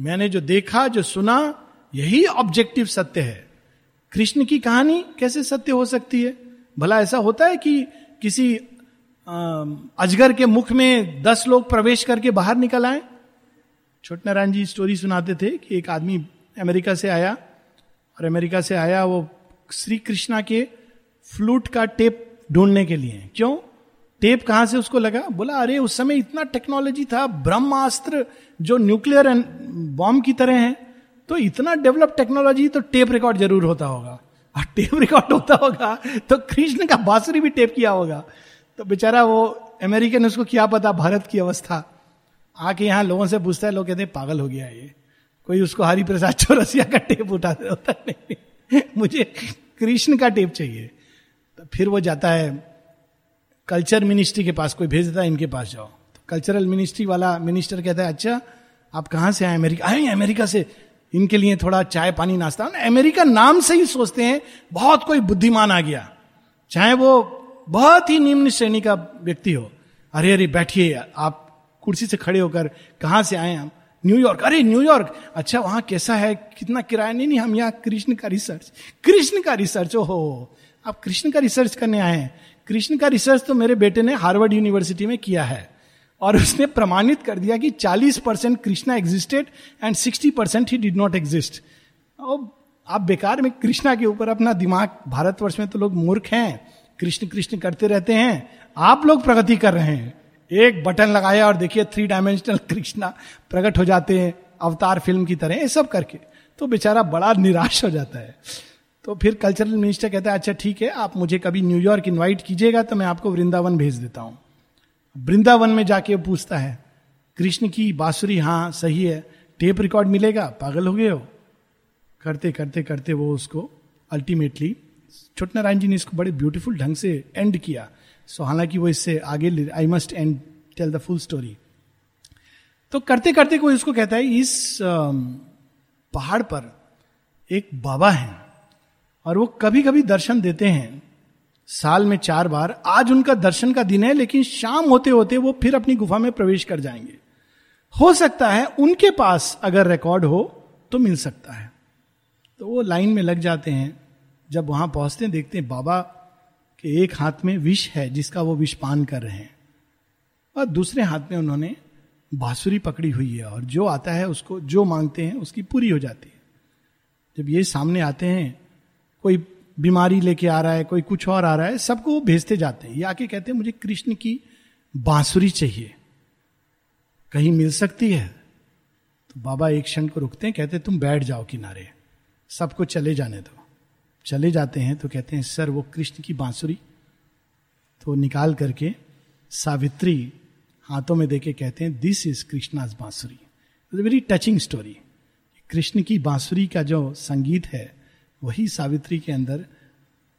मैंने जो देखा, जो सुना, यही ऑब्जेक्टिव सत्य है। कृष्ण की कहानी कैसे सत्य हो सकती है? भला ऐसा होता है कि किसी अजगर के मुख में दस लोग प्रवेश करके बाहर निकल आए? छोट नारायण जी स्टोरी सुनाते थे कि एक आदमी अमेरिका से आया। और अमेरिका से आया वो श्री कृष्णा के फ्लूट का टेप ढूँढने के लिए। क्यों? टेप कहाँ से उसको लगा? बोला, अरे, उस समय इतना टेक्नोलॉजी था, ब्रह्मास्त्र जो न्यूक्लियर बॉम्ब की तरह है तो इतना डेवलप टेक्नोलॉजी तो टेप रिकॉर्ड ज़रूर होता होगा। और टेप रिकॉर्ड होता होगा? तो कृष्ण का बांसुरी भी टेप किया होगा। तो बेचारा वो अमेरिकन, उसको क्या पता, भारत की अवस्था। आके यहाँ लोगों से पूछता है, लोग कहते हैं, पागल हो गया ये। कोई उसको हरि प्रसाद चौरसिया का टेप उठाते होता नहीं। मुझे कृष्ण का टेप चाहिए। तो फिर वो जाता है कल्चर मिनिस्ट्री के पास, कोई भेज देता है, इनके पास जाओ। तो कल्चरल मिनिस्ट्री वाला मिनिस्टर कहता है अच्छा आप कहाँ से आए अमेरिका? आए अमेरिका से, इनके लिए थोड़ा चाय पानी नाश्ता। अमेरिका नाम से ही सोचते हैं, बहुत कोई बुद्धिमान आ गया। चाहे वो बहुत ही निम्न श्रेणी का व्यक्ति हो। अरे अरे, बैठिए, आप कुर्सी से खड़े होकर कहाँ से आए हम? न्यूयॉर्क अरे न्यूयॉर्क अच्छा वहाँ कैसा है? कितना किराया? नहीं नहीं, हम यहाँ कृष्ण का रिसर्च, कृष्ण का रिसर्च, ओहो, आप कृष्ण का रिसर्च करने आए हैं। कृष्ण का रिसर्च तो मेरे बेटे ने हार्वर्ड यूनिवर्सिटी में किया है और उसने प्रमाणित कर दिया कि 40 percent Krishna existed and 60 percent he did not exist आप बेकार में कृष्णा के ऊपर अपना दिमाग, भारतवर्ष में तो लोग मूर्ख हैं, कृष्ण कृष्ण करते रहते हैं, आप लोग प्रगति कर रहे हैं। एक बटन लगाया और देखिए थ्री डायमेंशनल कृष्णा प्रकट हो जाते हैं, अवतार फ़िल्म की तरह, ये सब करके। तो बेचारा बड़ा निराश हो जाता है। तो फिर कल्चरल मिनिस्टर कहता है अच्छा ठीक है, आप मुझे कभी न्यूयॉर्क इन्वाइट कीजिएगा तो मैं आपको वृंदावन भेज देता हूँ। वृंदावन में जाके पूछता है, कृष्ण की बांसुरी हाँ सही है टेप रिकॉर्ड मिलेगा? पागल हो गए हो? करते करते करते वो उसको अल्टीमेटली छोट नारायण जी ने इसको बड़े ब्यूटीफुल ढंग से एंड किया। सो हालाँकि वो इससे आगे I must and tell the full story तो करते करते कोई उसको कहता है, इस पहाड़ पर एक बाबा है। और वो कभी कभी दर्शन देते हैं। साल में चार बार। आज उनका दर्शन का दिन है, लेकिन शाम होते होते वो फिर अपनी गुफा में प्रवेश कर जाएँगे। हो सकता है उनके पास अगर रिकॉर्ड हो तो मिल सकता है। तो वो लाइन में लग जाते हैं। जब वहाँ पहुँचते हैं, देखते हैं बाबा के एक हाथ में विष है, जिसका वो विष पान कर रहे हैं। और दूसरे हाथ में उन्होंने बांसुरी पकड़ी हुई है और जो आता है उसको, जो मांगते हैं, उसकी पूरी हो जाती है। जब ये सामने आते हैं कोई बीमारी लेके आ रहा है, कोई कुछ और आ रहा है, सबको वो भेजते जाते हैं। ये आके कहते हैं, मुझे कृष्ण की बांसुरी चाहिए। कहीं मिल सकती है? तो बाबा एक क्षण को रुकते हैं, कहते हैं, तुम बैठ जाओ किनारे। सबको चले जाने दो। चले जाते हैं तो कहते हैं, सर, वो कृष्ण की बांसुरी। तो निकाल करके सावित्री हाथों में देके कहते हैं दिस इज़ कृष्णाज बांसुरी. वेरी टचिंग स्टोरी कृष्ण की बांसुरी का जो संगीत है वही सावित्री के अंदर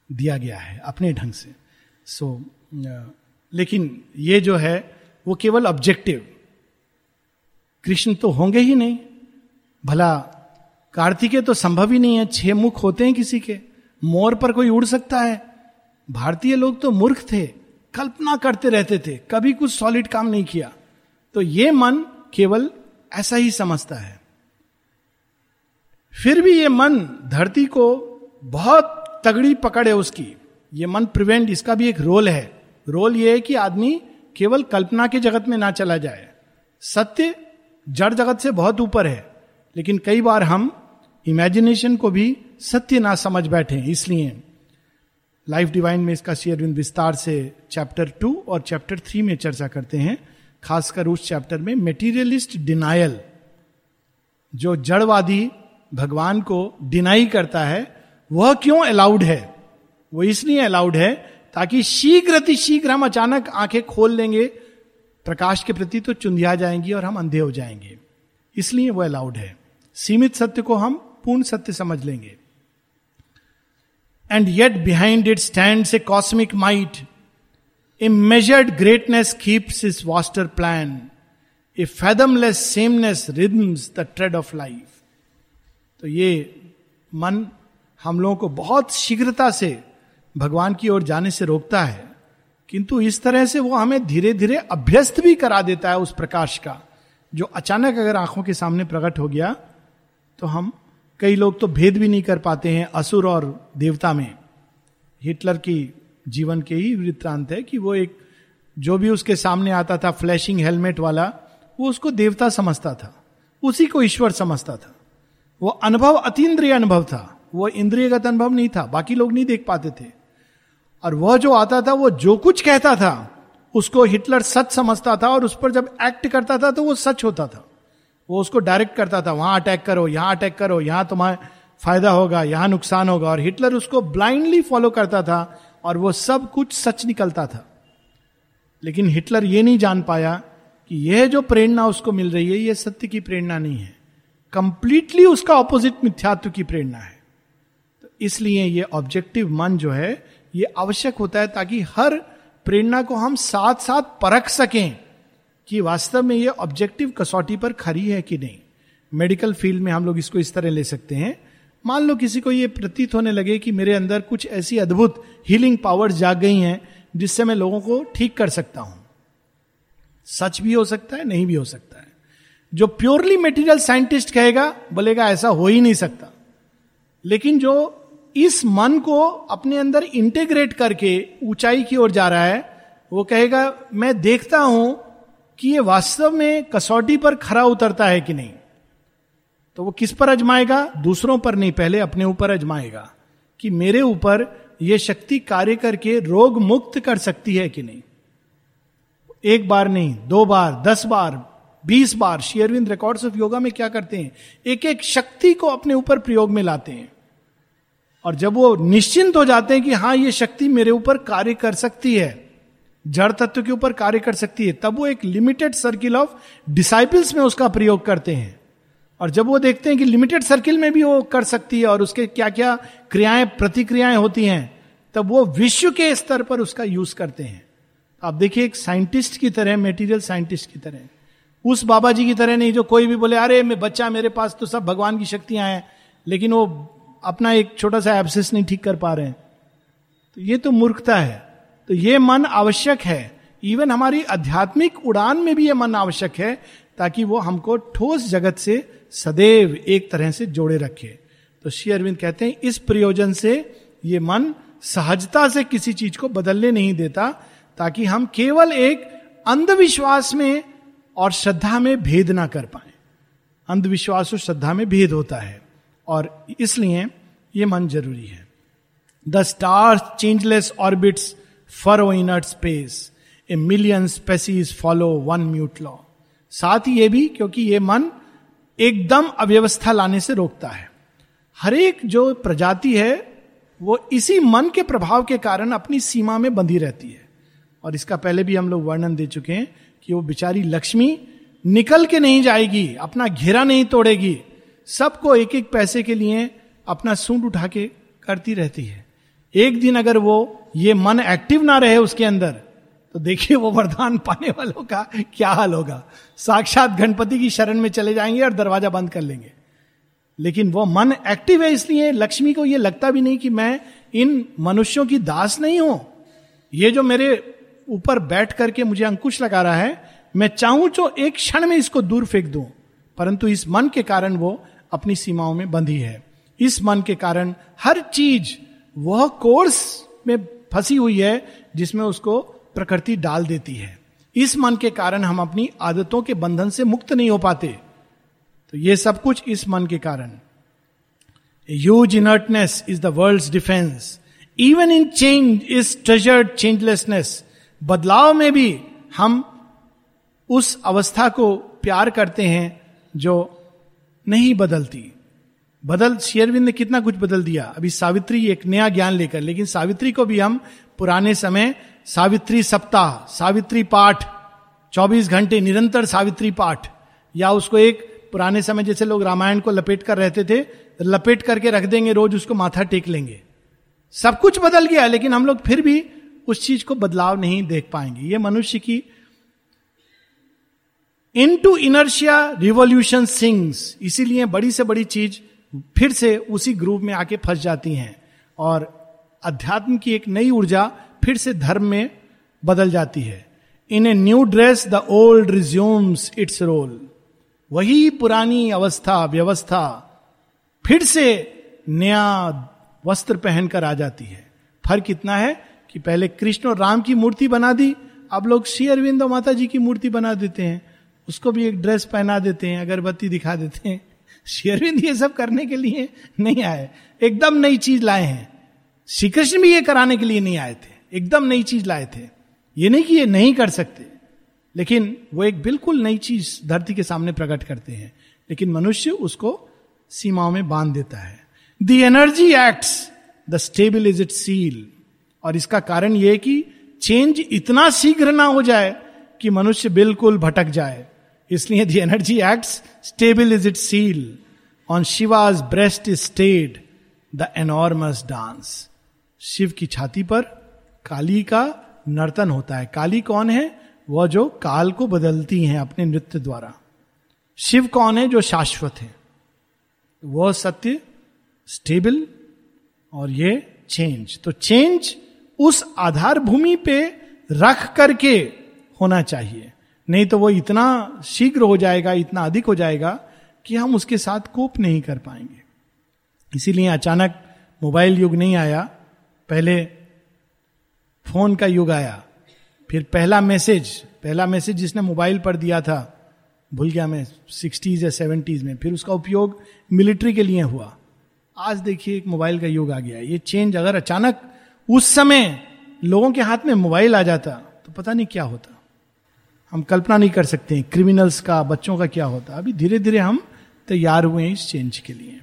दिया गया है अपने ढंग से। सो so, लेकिन ये जो है वो केवल ऑब्जेक्टिव कृष्ण तो होंगे ही नहीं। भला कार्तिकेय तो संभव ही नहीं है छह मुख होते हैं किसी के। मोर पर कोई उड़ सकता है। भारतीय लोग तो मूर्ख थे कल्पना करते रहते थे कभी कुछ सॉलिड काम नहीं किया। तो ये मन केवल ऐसा ही समझता है। फिर भी ये मन धरती को बहुत तगड़ी पकड़ है उसकी। ये मन प्रिवेंट इसका भी एक रोल है। रोल ये है कि आदमी केवल कल्पना के जगत में ना चला जाए। सत्य जड़ जगत से बहुत ऊपर है, लेकिन कई बार हम इमेजिनेशन को भी सत्य ना समझ बैठे इसलिए। लाइफ डिवाइन में इसका शेयरविंद विस्तार से चैप्टर टू और चैप्टर थ्री में चर्चा करते हैं, खासकर उस चैप्टर में मेटीरियलिस्ट डिनायल जो जड़वादी भगवान को डिनाई करता है, वह क्यों अलाउड है? वो इसलिए अलाउड है ताकि शीघ्र शीघ्र हम अचानक आँखें खोल लेंगे, प्रकाश के प्रति तो चुंधिया जाएँगी और हम अंधे हो जाएँगे। इसलिए वो अलाउड है। सीमित सत्य को हम पूर्ण सत्य समझ लेंगे। And yet behind it stand a cosmic might a measured greatness keeps is vaster plan a fathomless sameness rhythms the tread of life तो ये मन हम लोगों को बहुत शीघ्रता से भगवान की ओर जाने से रोकता है। किंतु इस तरह से वो हमें धीरे धीरे अभ्यस्त भी करा देता है उस प्रकाश का, जो अचानक अगर आँखों के सामने प्रकट हो गया तो हम कई लोग तो भेद भी नहीं कर पाते हैं असुर और देवता में। हिटलर की जीवन के ही वृत्तांत है कि वो एक, जो भी उसके सामने आता था फ्लैशिंग हेलमेट वाला, वो उसको देवता समझता था, उसी को ईश्वर समझता था। वो अनुभव अतीन्द्रिय अनुभव था। वो इंद्रियगत अनुभव नहीं था। बाकी लोग नहीं देख पाते थे। और वह जो आता था, वो जो कुछ कहता था, उसको हिटलर सच समझता था और उस पर जब एक्ट करता था तो वो सच होता था। वो उसको डायरेक्ट करता था, वहाँ अटैक करो, यहाँ अटैक करो, यहाँ तुम्हारा फ़ायदा होगा, यहाँ नुकसान होगा। और हिटलर उसको ब्लाइंडली फॉलो करता था और वो सब कुछ सच निकलता था। लेकिन हिटलर ये नहीं जान पाया कि यह जो प्रेरणा उसको मिल रही है यह सत्य की प्रेरणा नहीं है। कंप्लीटली उसका ऑपोजिट मिथ्यात्व की प्रेरणा है। तो इसलिए ये ऑब्जेक्टिव मन जो है, ये आवश्यक होता है ताकि हर प्रेरणा को हम साथ साथ परख सकें कि वास्तव में ये ऑब्जेक्टिव कसौटी पर खरी है कि नहीं। मेडिकल फ़ील्ड में हम लोग इसको इस तरह ले सकते हैं। मान लो किसी को ये प्रतीत होने लगे कि मेरे अंदर कुछ ऐसी अद्भुत हीलिंग पावर्स जाग गई हैं जिससे मैं लोगों को ठीक कर सकता हूँ। सच भी हो सकता है, नहीं भी हो सकता। जो प्योरली मेटीरियल साइंटिस्ट कहेगा, बोलेगा, ऐसा हो ही नहीं सकता। लेकिन जो इस मन को अपने अंदर इंटेग्रेट करके ऊंचाई की ओर जा रहा है, वो कहेगा, मैं देखता हूँ कि ये वास्तव में कसौटी पर खरा उतरता है कि नहीं। तो वो किस पर अजमाएगा? दूसरों पर नहीं, पहले अपने ऊपर अजमाएगा कि मेरे ऊपर यह शक्ति कार्य करके रोग मुक्त कर सकती है कि नहीं। एक बार नहीं, दो बार, दस बार बीस बार शेयरविंद रिकॉर्ड्स ऑफ़ योगा में क्या करते हैं? एक एक शक्ति को अपने ऊपर प्रयोग में लाते हैं। और जब वो निश्चिंत हो जाते हैं कि हाँ ये शक्ति मेरे ऊपर कार्य कर सकती है, जड़ तत्व के ऊपर कार्य कर सकती है, तब वो एक लिमिटेड सर्किल ऑफ़ डिसाइपल्स में उसका प्रयोग करते हैं। और जब वो देखते हैं कि लिमिटेड सर्किल में भी वो कर सकती है और उसके क्या क्या क्रियाएँ, प्रतिक्रियाएँ होती हैं, तब वो विश्व के स्तर पर उसका यूज़ करते हैं। आप देखिए, एक साइंटिस्ट की तरह मेटीरियल साइंटिस्ट की तरह। उस बाबा जी की तरह नहीं, जो कोई भी बोले, अरे, मैं, बच्चा मेरे पास तो सब भगवान की शक्तियाँ हैं। लेकिन वो अपना एक छोटा सा एब्सेस नहीं ठीक कर पा रहे हैं। तो ये तो मूर्खता है। तो ये मन आवश्यक है। इवन हमारी आध्यात्मिक उड़ान में भी ये मन आवश्यक है, ताकि वो हमको ठोस जगत से सदैव एक तरह से जोड़े रखे। तो श्री अरविंद कहते हैं, इस प्रयोजन से ये मन सहजता से किसी चीज़ को बदलने नहीं देता, ताकि हम केवल एक अंधविश्वास में और श्रद्धा में भेद ना कर पाए। अंधविश्वास और श्रद्धा में भेद होता है और इसलिए ये मन ज़रूरी है। The star changeless orbits furrow in space a million species follow one mute law साथ ही ये भी क्योंकि ये मन एकदम अव्यवस्था लाने से रोकता है। हर एक जो प्रजाति है, वो इसी मन के प्रभाव के कारण अपनी सीमा में बंधी रहती है। और इसका पहले भी हम लोग वर्णन दे चुके हैं। कि वो बेचारी लक्ष्मी निकल के नहीं जाएगी, अपना घेरा नहीं तोड़ेगी। सबको एक एक पैसे के लिए अपना सूंड उठा के करती रहती है। एक दिन अगर वो ये मन एक्टिव ना रहे उसके अंदर तो देखिए वो वरदान पाने वालों का क्या हाल होगा। साक्षात गणपति की शरण में चले जाएँगे और दरवाज़ा बंद कर लेंगे। लेकिन वो मन एक्टिव है इसलिए लक्ष्मी को ये लगता भी नहीं कि मैं इन मनुष्यों की दास नहीं हूँ। ये जो मेरे ऊपर बैठ करके मुझे अंकुश लगा रहा है, मैं चाहूँ तो एक क्षण में इसको दूर फेंक दूँ। परंतु इस मन के कारण वो अपनी सीमाओं में बंधी है। इस मन के कारण हर चीज़, वह कोर्स में फंसी हुई है, जिसमें उसको प्रकृति डाल देती है। इस मन के कारण हम अपनी आदतों के बंधन से मुक्त नहीं हो पाते। तो ये सब कुछ इस मन के कारण। Huge inertness is the world defence even in change is treasured changelessness बदलाव में भी हम उस अवस्था को प्यार करते हैं जो नहीं बदलती। बदल, शेयरविंद ने कितना कुछ बदल दिया। अभी सावित्री एक नया ज्ञान लेकर, लेकिन सावित्री को भी हम पुराने समय सावित्री सप्ताह, सावित्री पाठ 24 घंटे निरंतर सावित्री पाठ, या उसको एक पुराने समय जैसे लोग रामायण को लपेट कर रहते थे, लपेट करके रख देंगे, रोज उसको माथा टेक लेंगे। सब कुछ बदल गया, लेकिन हम लोग फिर भी उस चीज़ को बदलाव नहीं देख पाएँगे। ये मनुष्य की into inertia revolution sings इसीलिए बड़ी से बड़ी चीज़ फिर से उसी ग्रुप में आके फंस जाती हैं और अध्यात्म की एक नई ऊर्जा फिर से धर्म में बदल जाती है। In a new dress the old resumes its role वही पुरानी अवस्था, व्यवस्था फिर से नया वस्त्र पहनकर आ जाती है। फ़र्क इतना है कि पहले कृष्ण और राम की मूर्ति बना दी, अब लोग श्री अरविंद माता जी की मूर्ति बना देते हैं। उसको भी एक ड्रेस पहना देते हैं, अगरबत्ती दिखा देते हैं। श्री अरविंद ये सब करने के लिए नहीं आए। एकदम नई चीज़ लाए हैं। श्री कृष्ण भी ये कराने के लिए नहीं आए थे। एकदम नई चीज़ लाए थे। ये नहीं कि ये नहीं कर सकते, लेकिन वो एक बिल्कुल नई चीज़ धरती के सामने प्रकट करते हैं। लेकिन मनुष्य उसको सीमाओं में बाँध देता है। The energy acts the stable is it seal और इसका कारण यह कि चेंज इतना शीघ्र ना हो जाए कि मनुष्य बिल्कुल भटक जाए। इसलिए the energy acts stable is it seal on Shiva's breast is stayed the enormous dance Shiva की छाती पर काली का नर्तन होता है। काली कौन है? वह जो काल को बदलती हैं अपने नृत्य द्वारा। शिव कौन है जो शाश्वत है? वह सत्य स्टेबल और ये चेंज तो चेंज उस आधार भूमि पे रख करके होना चाहिए। नहीं तो वो इतना शीघ्र हो जाएगा, इतना अधिक हो जाएगा कि हम उसके साथ कोप नहीं कर पाएँगे। इसीलिए अचानक मोबाइल युग नहीं आया। पहले फ़ोन का युग आया। फिर पहला मैसेज पहला मैसेज जिसने मोबाइल पर दिया था, भूल गया मैं, सिक्सटीज या सेवेंटीज में। फिर उसका उपयोग मिलिट्री के लिए हुआ। आज देखिए एक मोबाइल का युग आ गया। ये चेंज अगर अचानक उस समय लोगों के हाथ में मोबाइल आ जाता तो पता नहीं क्या होता। हम कल्पना नहीं कर सकते क्रिमिनल्स का, बच्चों का क्या होता। अभी धीरे धीरे हम तैयार हुए हैं इस चेंज के लिए।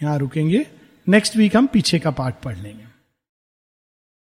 यहाँ रुकेंगे। नेक्स्ट वीक हम पीछे का पार्ट पढ़ लेंगे।